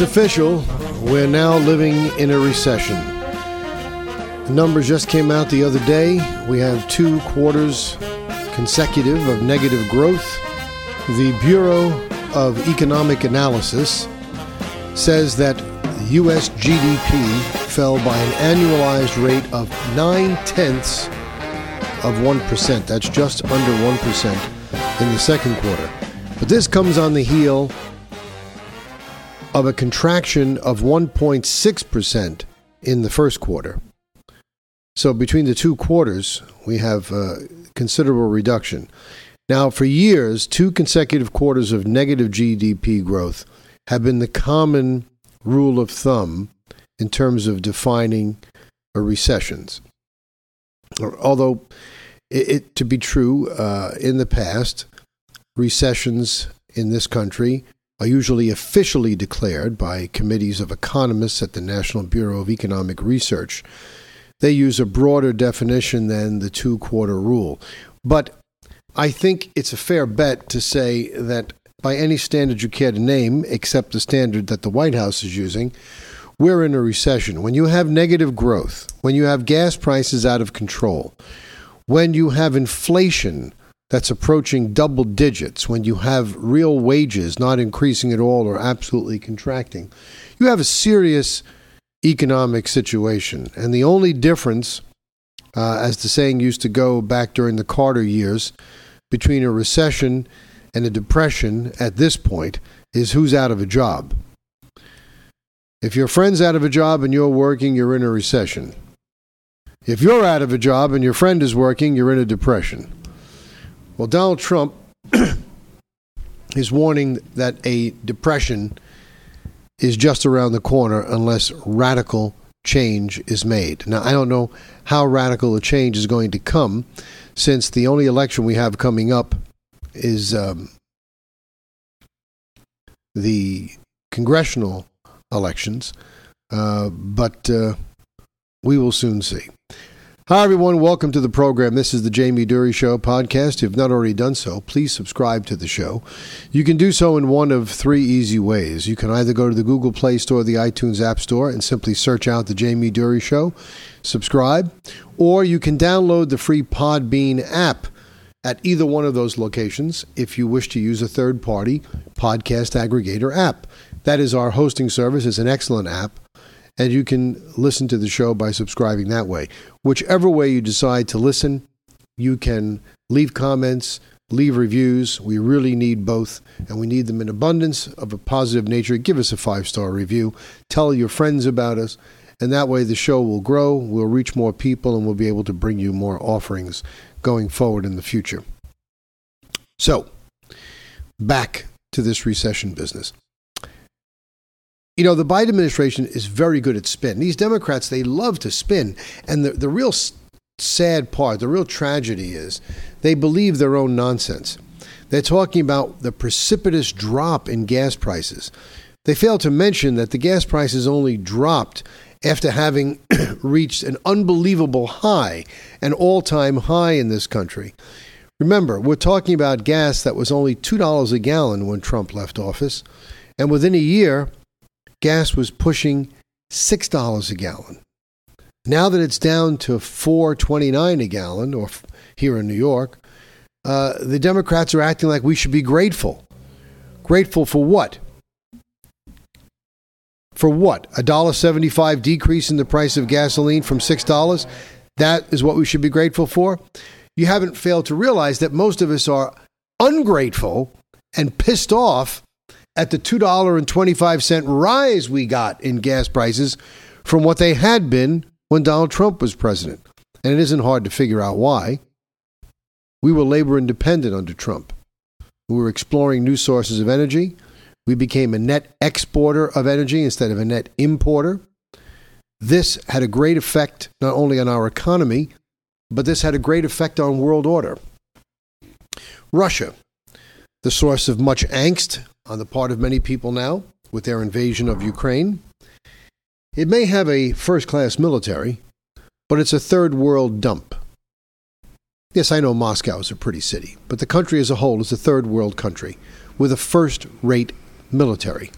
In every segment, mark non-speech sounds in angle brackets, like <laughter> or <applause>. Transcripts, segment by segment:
official. We're now living in a recession. The numbers just came out the other day. We have two quarters consecutive of negative growth. The Bureau of Economic Analysis says that U.S. GDP fell by an annualized rate of nine tenths of 1%. That's just under 1% in the second quarter. But this comes on the heel of a contraction of 1.6% in the first quarter. So between the two quarters, we have a considerable reduction. Now, for years, two consecutive quarters of negative GDP growth have been the common rule of thumb in terms of defining a recessions. Although, it, it to be true, uh, in the past, recessions in this country are usually officially declared by committees of economists at the National Bureau of Economic Research. They use a broader definition than the two quarter rule. But I think it's a fair bet to say that by any standard you care to name, except the standard that the White House is using, we're in a recession. When you have negative growth, when you have gas prices out of control, when you have inflation that's approaching double digits when you have real wages not increasing at all or absolutely contracting. You have a serious economic situation. And the only difference, uh, as the saying used to go back during the Carter years, between a recession and a depression at this point is who's out of a job. If your friend's out of a job and you're working, you're in a recession. If you're out of a job and your friend is working, you're in a depression. Well, Donald Trump <clears throat> is warning that a depression is just around the corner unless radical change is made. Now, I don't know how radical a change is going to come since the only election we have coming up is um, the congressional elections, uh, but uh, we will soon see. Hi, everyone. Welcome to the program. This is the Jamie Durie Show podcast. If you've not already done so, please subscribe to the show. You can do so in one of three easy ways. You can either go to the Google Play Store or the iTunes App Store and simply search out the Jamie Durie Show, subscribe, or you can download the free Podbean app at either one of those locations if you wish to use a third party podcast aggregator app. That is our hosting service. It's an excellent app and you can listen to the show by subscribing that way. Whichever way you decide to listen, you can leave comments, leave reviews. We really need both, and we need them in abundance of a positive nature. Give us a five star review, tell your friends about us, and that way the show will grow, we'll reach more people, and we'll be able to bring you more offerings going forward in the future. So, back to this recession business. You know, the Biden administration is very good at spin. These Democrats, they love to spin. And the, the real sad part, the real tragedy is they believe their own nonsense. They're talking about the precipitous drop in gas prices. They fail to mention that the gas prices only dropped after having <clears throat> reached an unbelievable high, an all time high in this country. Remember, we're talking about gas that was only $2 a gallon when Trump left office. And within a year, gas was pushing $6 a gallon. Now that it's down to 4.29 a gallon, or here in New York, uh, the Democrats are acting like we should be grateful. Grateful for what? For what? A dollar seventy-five decrease in the price of gasoline from six dollars? That is what we should be grateful for. You haven't failed to realize that most of us are ungrateful and pissed off at the $2.25 rise we got in gas prices from what they had been when Donald Trump was president. And it isn't hard to figure out why. We were labor independent under Trump. We were exploring new sources of energy. We became a net exporter of energy instead of a net importer. This had a great effect not only on our economy, but this had a great effect on world order. Russia, the source of much angst on the part of many people now with their invasion of Ukraine. It may have a first class military, but it's a third world dump. Yes, I know Moscow is a pretty city, but the country as a whole is a third world country with a first rate military.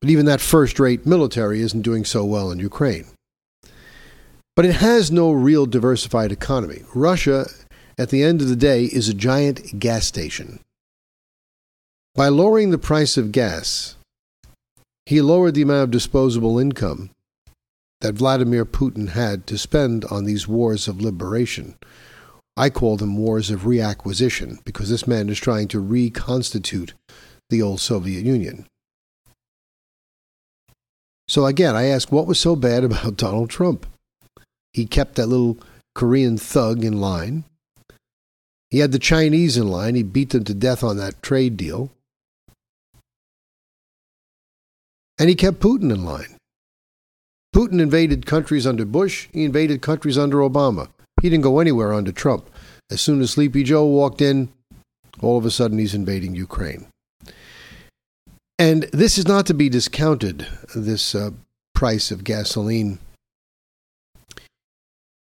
But even that first rate military isn't doing so well in Ukraine. But it has no real diversified economy. Russia, at the end of the day, is a giant gas station. By lowering the price of gas, he lowered the amount of disposable income that Vladimir Putin had to spend on these wars of liberation. I call them wars of reacquisition because this man is trying to reconstitute the old Soviet Union. So again, I ask, what was so bad <laughs> about Donald Trump? He kept that little Korean thug in line. He had the Chinese in line. He beat them to death on that trade deal. And he kept Putin in line. Putin invaded countries under Bush. He invaded countries under Obama. He didn't go anywhere under Trump. As soon as Sleepy Joe walked in, all of a sudden he's invading Ukraine. And this is not to be discounted, this uh, price of gasoline.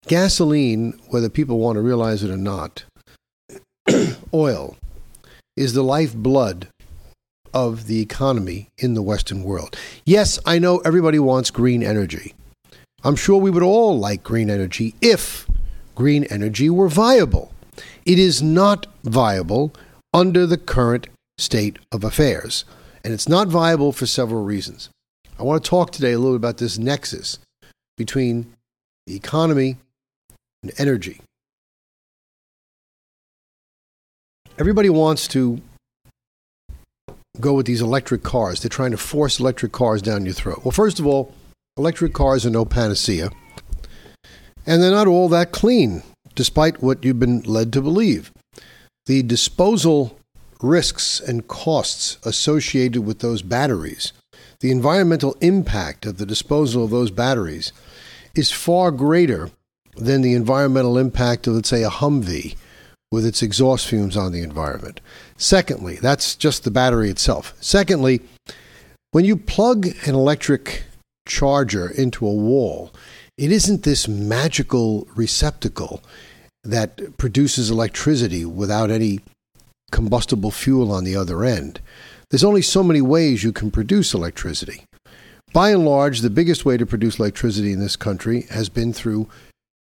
Gasoline, whether people want to realize it or not, <clears throat> oil, is the lifeblood of the economy in the Western world. Yes, I know everybody wants green energy. I'm sure we would all like green energy if green energy were viable. It is not viable under the current state of affairs. And it's not viable for several reasons. I want to talk today a little bit about this nexus between the economy and energy. Everybody wants to go with these electric cars. They're trying to force electric cars down your throat. Well, first of all, electric cars are no panacea, and they're not all that clean, despite what you've been led to believe. The disposal risks and costs associated with those batteries, the environmental impact of the disposal of those batteries is far greater than the environmental impact of, let's say, a Humvee with its exhaust fumes on the environment. Secondly, that's just the battery itself. Secondly, when you plug an electric charger into a wall, it isn't this magical receptacle that produces electricity without any combustible fuel on the other end. There's only so many ways you can produce electricity. By and large, the biggest way to produce electricity in this country has been through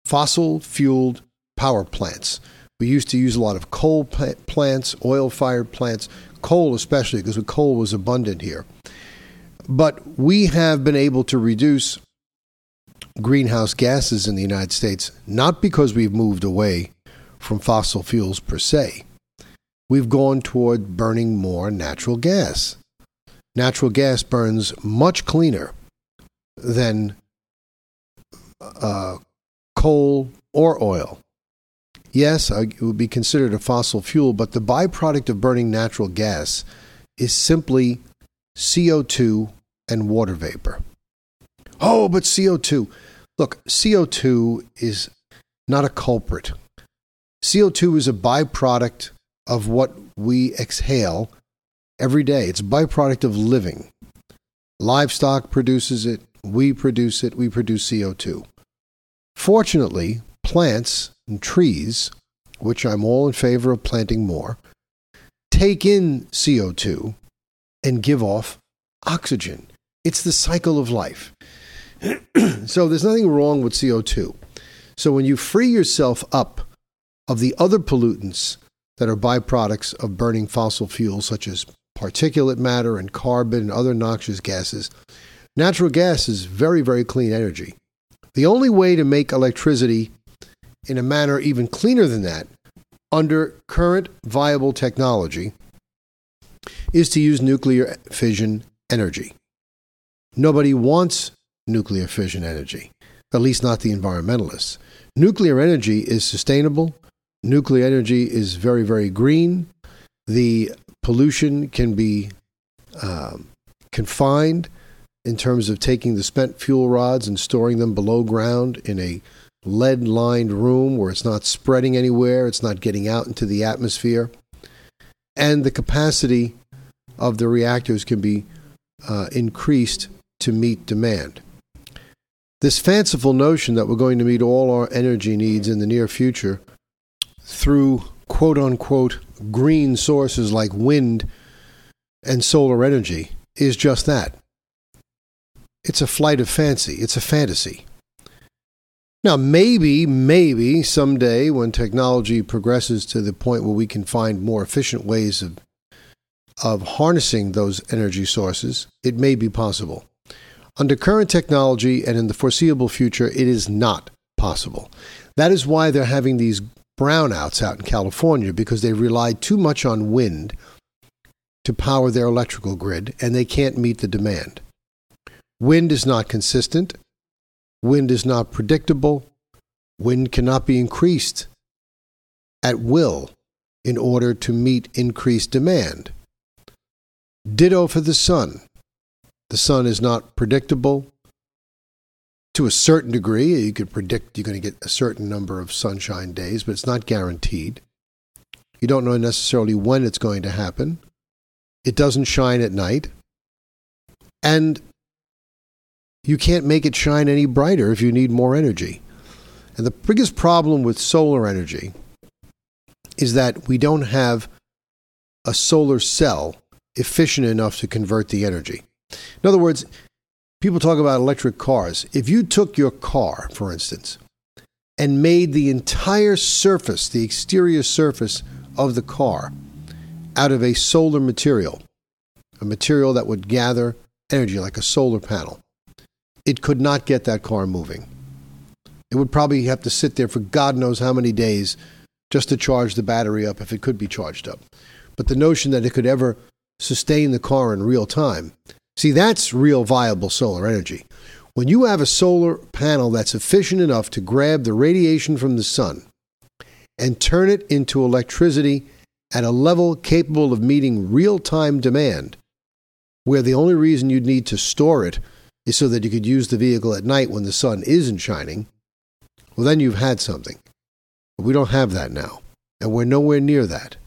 fossil fueled power plants. We used to use a lot of coal plants, oil fired plants, coal especially, because coal was abundant here. But we have been able to reduce greenhouse gases in the United States, not because we've moved away from fossil fuels per se, we've gone toward burning more natural gas. Natural gas burns much cleaner than uh, coal or oil. Yes, it would be considered a fossil fuel, but the byproduct of burning natural gas is simply CO2 and water vapor. Oh, but CO2. Look, CO2 is not a culprit. CO2 is a byproduct of what we exhale every day. It's a byproduct of living. Livestock produces it, we produce it, we produce CO2. Fortunately, plants and trees, which I'm all in favor of planting more, take in CO2 and give off oxygen. It's the cycle of life. <clears throat> so there's nothing wrong with CO2. So when you free yourself up of the other pollutants that are byproducts of burning fossil fuels, such as particulate matter and carbon and other noxious gases. Natural gas is very, very clean energy. The only way to make electricity in a manner even cleaner than that, under current viable technology, is to use nuclear fission energy. Nobody wants nuclear fission energy, at least not the environmentalists. Nuclear energy is sustainable, nuclear energy is very, very green. The pollution can be um, confined in terms of taking the spent fuel rods and storing them below ground in a lead lined room where it's not spreading anywhere, it's not getting out into the atmosphere. And the capacity of the reactors can be uh, increased to meet demand. This fanciful notion that we're going to meet all our energy needs in the near future through quote unquote green sources like wind and solar energy is just that. It's a flight of fancy, it's a fantasy. Now, maybe, maybe someday when technology progresses to the point where we can find more efficient ways of, of harnessing those energy sources, it may be possible. Under current technology and in the foreseeable future, it is not possible. That is why they're having these brownouts out in California because they rely too much on wind to power their electrical grid and they can't meet the demand. Wind is not consistent. Wind is not predictable. Wind cannot be increased at will in order to meet increased demand. Ditto for the sun. The sun is not predictable. To a certain degree, you could predict you're going to get a certain number of sunshine days, but it's not guaranteed. You don't know necessarily when it's going to happen. It doesn't shine at night. And you can't make it shine any brighter if you need more energy. And the biggest problem with solar energy is that we don't have a solar cell efficient enough to convert the energy. In other words, people talk about electric cars. If you took your car, for instance, and made the entire surface, the exterior surface of the car, out of a solar material, a material that would gather energy like a solar panel, it could not get that car moving. It would probably have to sit there for God knows how many days just to charge the battery up if it could be charged up. But the notion that it could ever sustain the car in real time See, that's real viable solar energy. When you have a solar panel that's efficient enough to grab the radiation from the sun and turn it into electricity at a level capable of meeting real time demand, where the only reason you'd need to store it is so that you could use the vehicle at night when the sun isn't shining, well, then you've had something. But we don't have that now, and we're nowhere near that.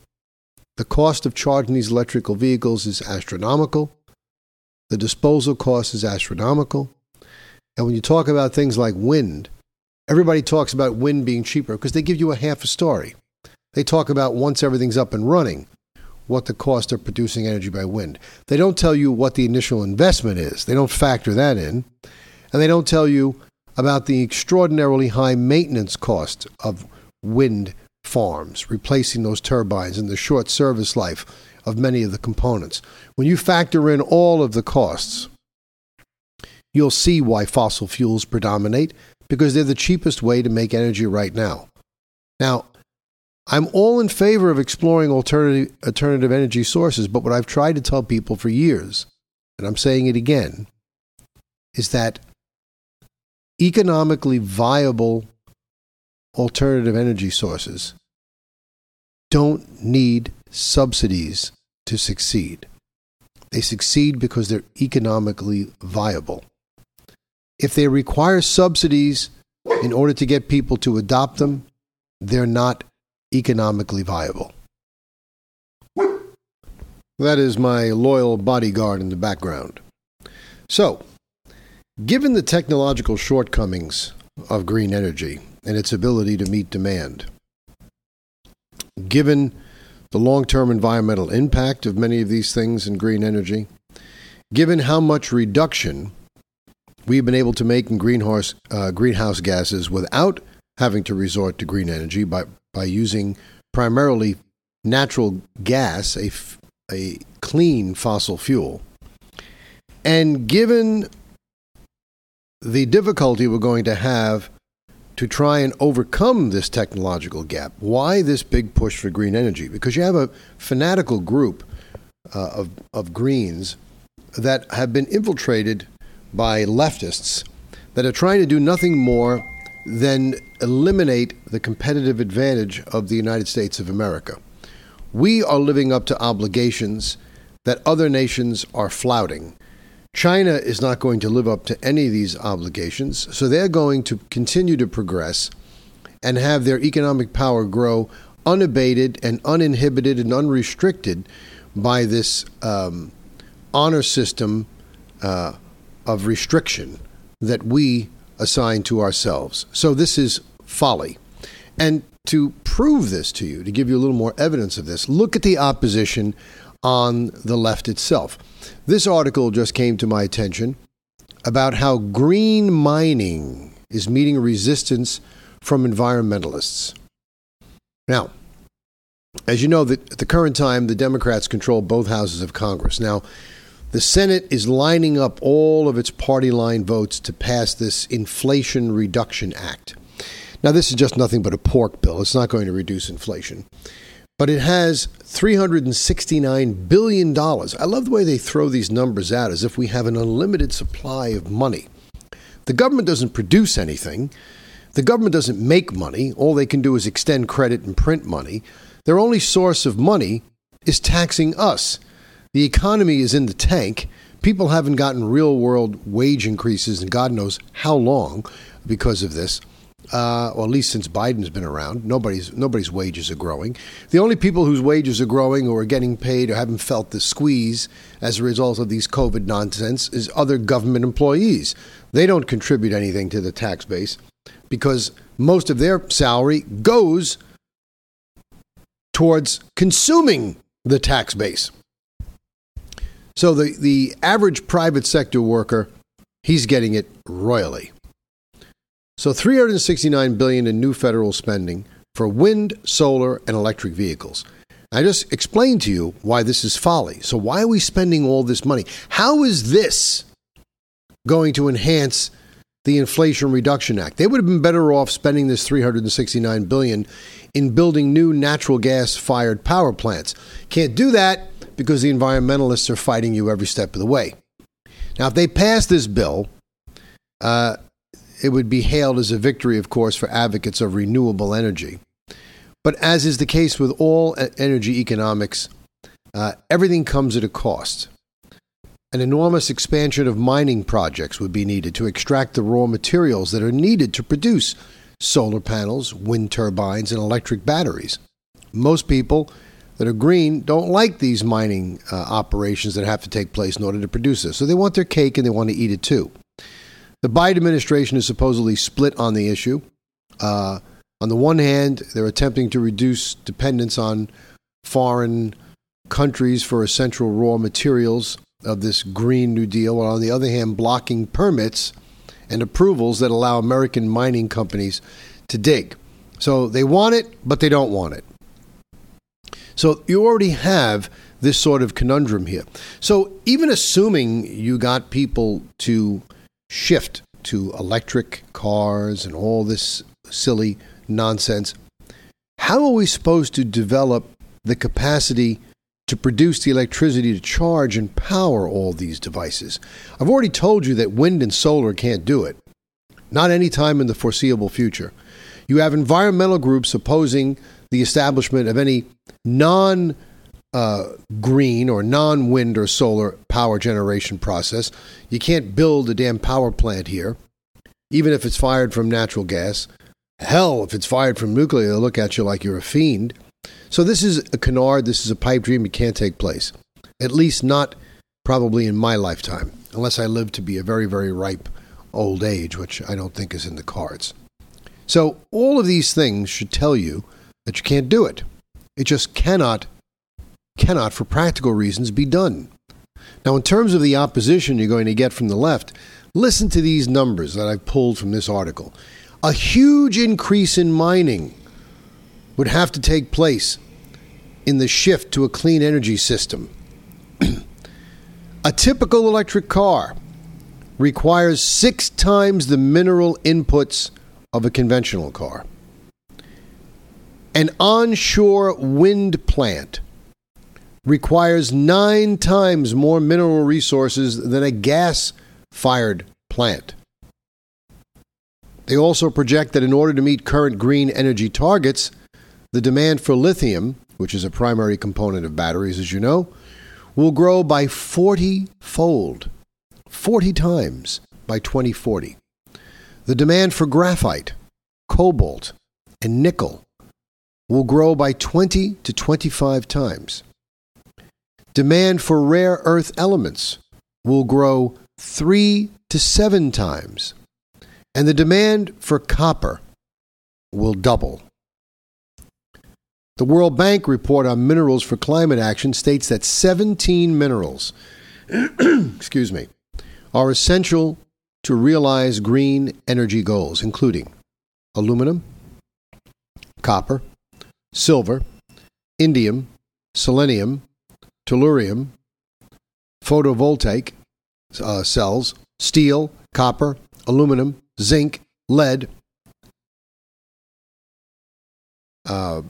The cost of charging these electrical vehicles is astronomical. The disposal cost is astronomical. And when you talk about things like wind, everybody talks about wind being cheaper because they give you a half a story. They talk about once everything's up and running, what the cost of producing energy by wind. They don't tell you what the initial investment is, they don't factor that in. And they don't tell you about the extraordinarily high maintenance cost of wind farms, replacing those turbines and the short service life of many of the components. When you factor in all of the costs, you'll see why fossil fuels predominate because they're the cheapest way to make energy right now. Now, I'm all in favor of exploring alternative, alternative energy sources, but what I've tried to tell people for years, and I'm saying it again, is that economically viable alternative energy sources don't need subsidies to succeed. They succeed because they're economically viable. If they require subsidies in order to get people to adopt them, they're not economically viable. That is my loyal bodyguard in the background. So, given the technological shortcomings of green energy and its ability to meet demand, given the long term environmental impact of many of these things in green energy, given how much reduction we've been able to make in greenhouse, uh, greenhouse gases without having to resort to green energy by, by using primarily natural gas, a, a clean fossil fuel. And given the difficulty we're going to have to try and overcome this technological gap. Why this big push for green energy? Because you have a fanatical group uh, of, of Greens that have been infiltrated by leftists that are trying to do nothing more than eliminate the competitive advantage of the United States of America. We are living up to obligations that other nations are flouting. China is not going to live up to any of these obligations, so they're going to continue to progress and have their economic power grow unabated and uninhibited and unrestricted by this um, honor system uh, of restriction that we assign to ourselves. So this is folly. And to prove this to you, to give you a little more evidence of this, look at the opposition on the left itself. This article just came to my attention about how green mining is meeting resistance from environmentalists. Now, as you know, that at the current time, the Democrats control both houses of Congress. Now, the Senate is lining up all of its party line votes to pass this Inflation Reduction Act. Now, this is just nothing but a pork bill. It's not going to reduce inflation. But it has $369 billion. I love the way they throw these numbers out as if we have an unlimited supply of money. The government doesn't produce anything. The government doesn't make money. All they can do is extend credit and print money. Their only source of money is taxing us. The economy is in the tank. People haven't gotten real world wage increases in God knows how long because of this. Uh, or at least since Biden's been around, nobody's nobody's wages are growing. The only people whose wages are growing or are getting paid or haven't felt the squeeze as a result of these COVID nonsense is other government employees. They don't contribute anything to the tax base because most of their salary goes towards consuming the tax base. So the, the average private sector worker, he's getting it royally. So 369 billion in new federal spending for wind, solar, and electric vehicles. I just explained to you why this is folly. So why are we spending all this money? How is this going to enhance the Inflation Reduction Act? They would have been better off spending this 369 billion in building new natural gas fired power plants. Can't do that because the environmentalists are fighting you every step of the way. Now, if they pass this bill, uh, it would be hailed as a victory, of course, for advocates of renewable energy. But as is the case with all energy economics, uh, everything comes at a cost. An enormous expansion of mining projects would be needed to extract the raw materials that are needed to produce solar panels, wind turbines, and electric batteries. Most people that are green don't like these mining uh, operations that have to take place in order to produce this. So they want their cake and they want to eat it too. The Biden administration is supposedly split on the issue. Uh, on the one hand, they're attempting to reduce dependence on foreign countries for essential raw materials of this Green New Deal, while on the other hand, blocking permits and approvals that allow American mining companies to dig. So they want it, but they don't want it. So you already have this sort of conundrum here. So even assuming you got people to shift to electric cars and all this silly nonsense, how are we supposed to develop the capacity to produce the electricity to charge and power all these devices. I've already told you that wind and solar can't do it, not any time in the foreseeable future. You have environmental groups opposing the establishment of any non uh, green or non wind or solar power generation process. You can't build a damn power plant here, even if it's fired from natural gas. Hell, if it's fired from nuclear, they'll look at you like you're a fiend. So this is a canard, this is a pipe dream. It can't take place. At least not probably in my lifetime, unless I live to be a very, very ripe old age, which I don't think is in the cards. So all of these things should tell you that you can't do it. It just cannot, cannot, for practical reasons, be done. Now, in terms of the opposition you're going to get from the left, listen to these numbers that I've pulled from this article. A huge increase in mining would have to take place in the shift to a clean energy system. <clears throat> a typical electric car requires six times the mineral inputs of a conventional car. An onshore wind plant requires nine times more mineral resources than a gas fired plant. They also project that in order to meet current green energy targets, the demand for lithium, which is a primary component of batteries, as you know, will grow by 40 fold, 40 times by 2040. The demand for graphite, cobalt, and nickel will grow by 20 to 25 times. Demand for rare earth elements will grow 3 to 7 times. And the demand for copper will double. The World Bank report on minerals for climate action states that 17 minerals, <clears throat> excuse me, are essential to realize green energy goals, including aluminum, copper, silver, indium, selenium, tellurium, photovoltaic uh, cells, steel, copper, aluminum, zinc, lead, uh,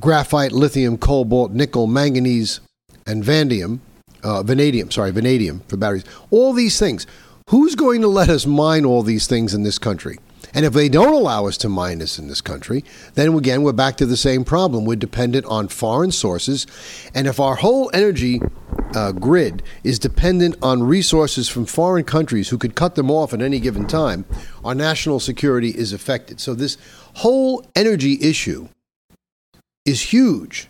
graphite, lithium, cobalt, nickel, manganese, and vanadium, uh, vanadium, sorry, vanadium for batteries. All these things. Who's going to let us mine all these things in this country? And if they don't allow us to mine this in this country, then again, we're back to the same problem. We're dependent on foreign sources. And if our whole energy uh, grid is dependent on resources from foreign countries who could cut them off at any given time, our national security is affected. So, this whole energy issue is huge.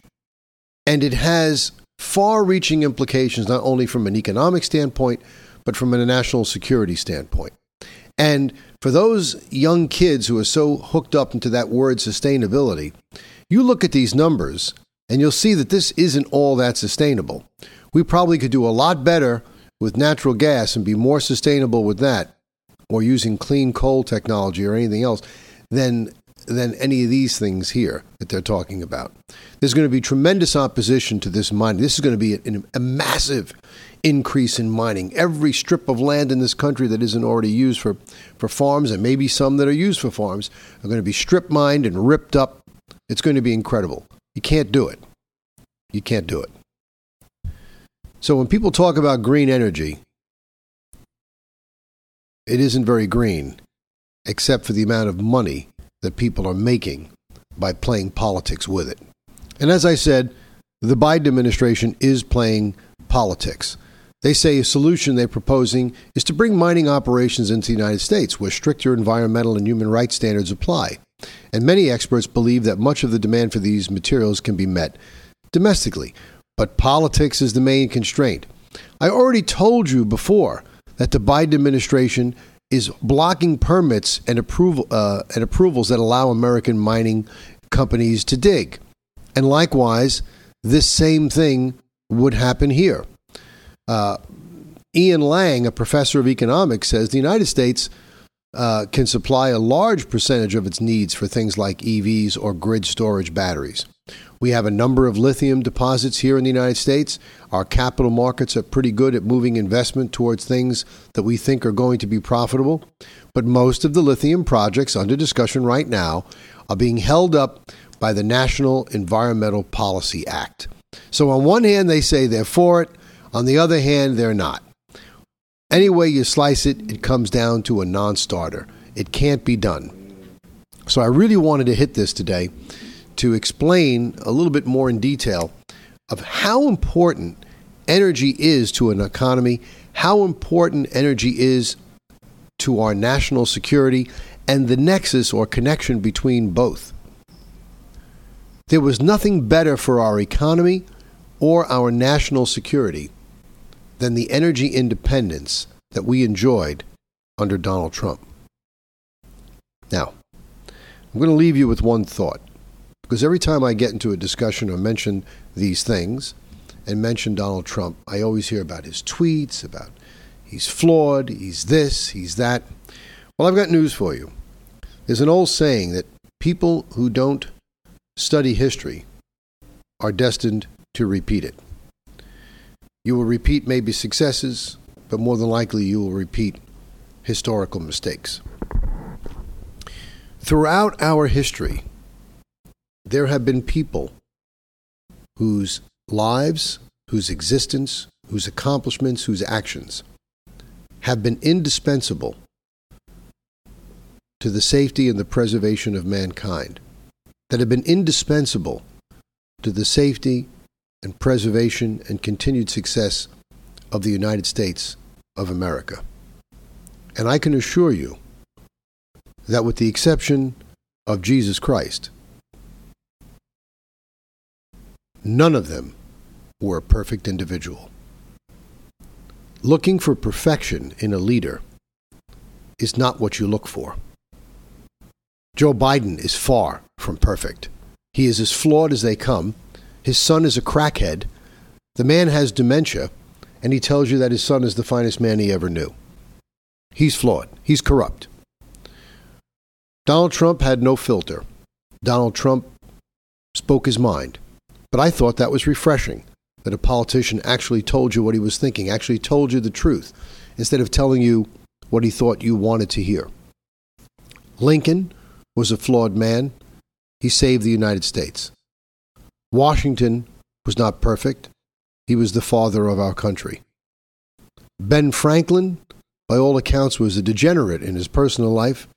And it has far reaching implications, not only from an economic standpoint, but from a national security standpoint. And for those young kids who are so hooked up into that word sustainability, you look at these numbers and you'll see that this isn't all that sustainable. We probably could do a lot better with natural gas and be more sustainable with that, or using clean coal technology or anything else, than than any of these things here that they're talking about. There's going to be tremendous opposition to this mining. This is going to be a, a, massive increase in mining. Every strip of land in this country that isn't already used for, for farms, and maybe some that are used for farms, are going to be strip mined and ripped up. It's going to be incredible. You can't do it. You can't do it. So when people talk about green energy, it isn't very green, except for the amount of money that people are making by playing politics with it. And as I said, the Biden administration is playing politics. They say a solution they're proposing is to bring mining operations into the United States where stricter environmental and human rights standards apply. And many experts believe that much of the demand for these materials can be met domestically. But politics is the main constraint. I already told you before that the Biden administration is blocking permits and approval uh, and approvals that allow American mining companies to dig. And likewise, this same thing would happen here. Uh, Ian Lang, a professor of economics, says the United States uh, can supply a large percentage of its needs for things like EVs or grid storage batteries. We have a number of lithium deposits here in the United States. Our capital markets are pretty good at moving investment towards things that we think are going to be profitable. But most of the lithium projects under discussion right now are being held up by the National Environmental Policy Act. So, on one hand, they say they're for it. On the other hand, they're not. Any way you slice it, it comes down to a non starter. It can't be done. So I really wanted to hit this today to explain a little bit more in detail of how important energy is to an economy, how important energy is to our national security, and the nexus or connection between both. There was nothing better for our economy or our national security than the energy independence that we enjoyed under Donald Trump. Now, I'm going to leave you with one thought. Because every time I get into a discussion or mention these things and mention Donald Trump, I always hear about his tweets, about he's flawed, he's this, he's that. Well, I've got news for you. There's an old saying that people who don't study history are destined to repeat it. You will repeat maybe successes, but more than likely you will repeat historical mistakes. Throughout our history, there have been people whose lives, whose existence, whose accomplishments, whose actions have been indispensable to the safety and the preservation of mankind, that have been indispensable to the safety and preservation and continued success of the United States of America. And I can assure you that, with the exception of Jesus Christ, none of them were a perfect individual. Looking for perfection in a leader is not what you look for. Joe Biden is far from perfect. He is as flawed as they come, his son is a crackhead. The man has dementia, and he tells you that his son is the finest man he ever knew. He's flawed. He's corrupt. Donald Trump had no filter. Donald Trump spoke his mind. But I thought that was refreshing that a politician actually told you what he was thinking, actually told you the truth, instead of telling you what he thought you wanted to hear. Lincoln was a flawed man. He saved the United States. Washington was not perfect. He was the father of our country. Ben Franklin, by all accounts, was a degenerate in his personal life,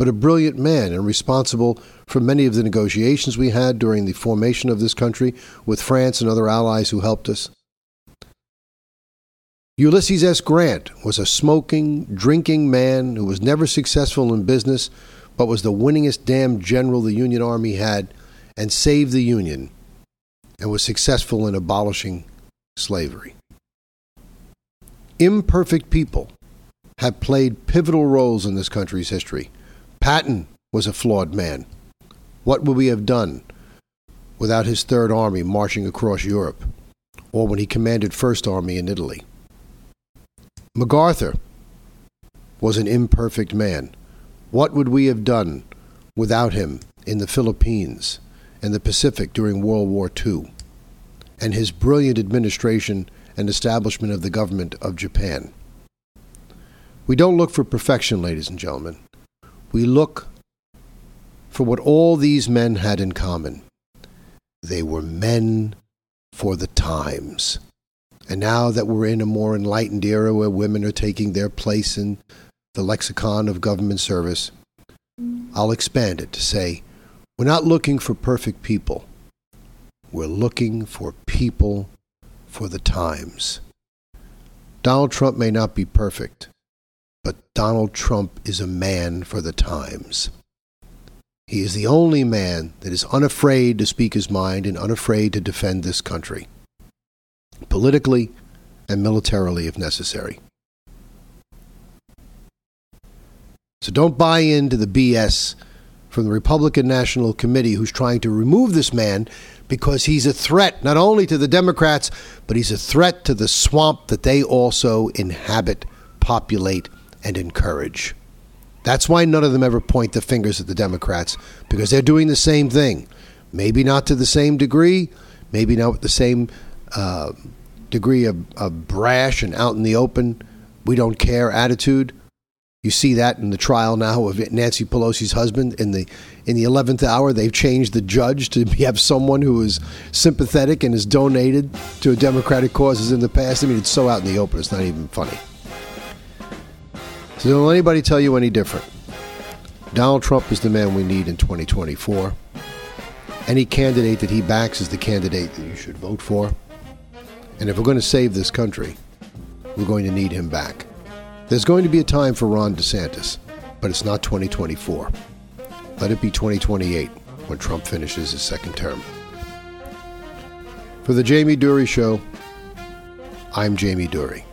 but a brilliant man and responsible for many of the negotiations we had during the formation of this country with France and other allies who helped us. Ulysses S. Grant was a smoking, drinking man who was never successful in business, but was the winningest damn general the Union Army had and saved the Union and was successful in abolishing slavery. Imperfect people have played pivotal roles in this country's history. Patton was a flawed man. What would we have done without his Third Army marching across Europe, or when he commanded First Army in Italy? MacArthur was an imperfect man. What would we have done without him in the Philippines and the Pacific during World War II, and his brilliant administration and establishment of the government of Japan? We don't look for perfection, ladies and gentlemen. We look for what all these men had in common. They were men for the times. And now that we're in a more enlightened era where women are taking their place in the lexicon of government service, I'll expand it to say we're not looking for perfect people. We're looking for people for the times. Donald Trump may not be perfect, but Donald Trump is a man for the times. He is the only man that is unafraid to speak his mind and unafraid to defend this country, politically and militarily if necessary. So don't buy into the BS from the Republican National Committee who's trying to remove this man because he's a threat not only to the Democrats, but he's a threat to the swamp that they also inhabit, populate, and encourage. That's why none of them ever point the fingers at the Democrats, because they're doing the same thing. Maybe not to the same degree, maybe not with the same uh, degree of, of brash and out in the open, we don't care attitude. You see that in the trial now of Nancy Pelosi's husband in the in the eleventh hour. They've changed the judge to <laughs> have someone who is sympathetic and has donated to a Democratic causes in the past. I mean, it's so out in the open; it's not even funny. So don't let anybody tell you any different. Donald Trump is the man we need in 2024. Any candidate that he backs is the candidate that you should vote for. And if we're going to save this country, we're going to need him back. There's going to be a time for Ron DeSantis, but it's not 2024. Let it be 2028 when Trump finishes his second term. For the Jamie Durie Show, I'm Jamie Durie.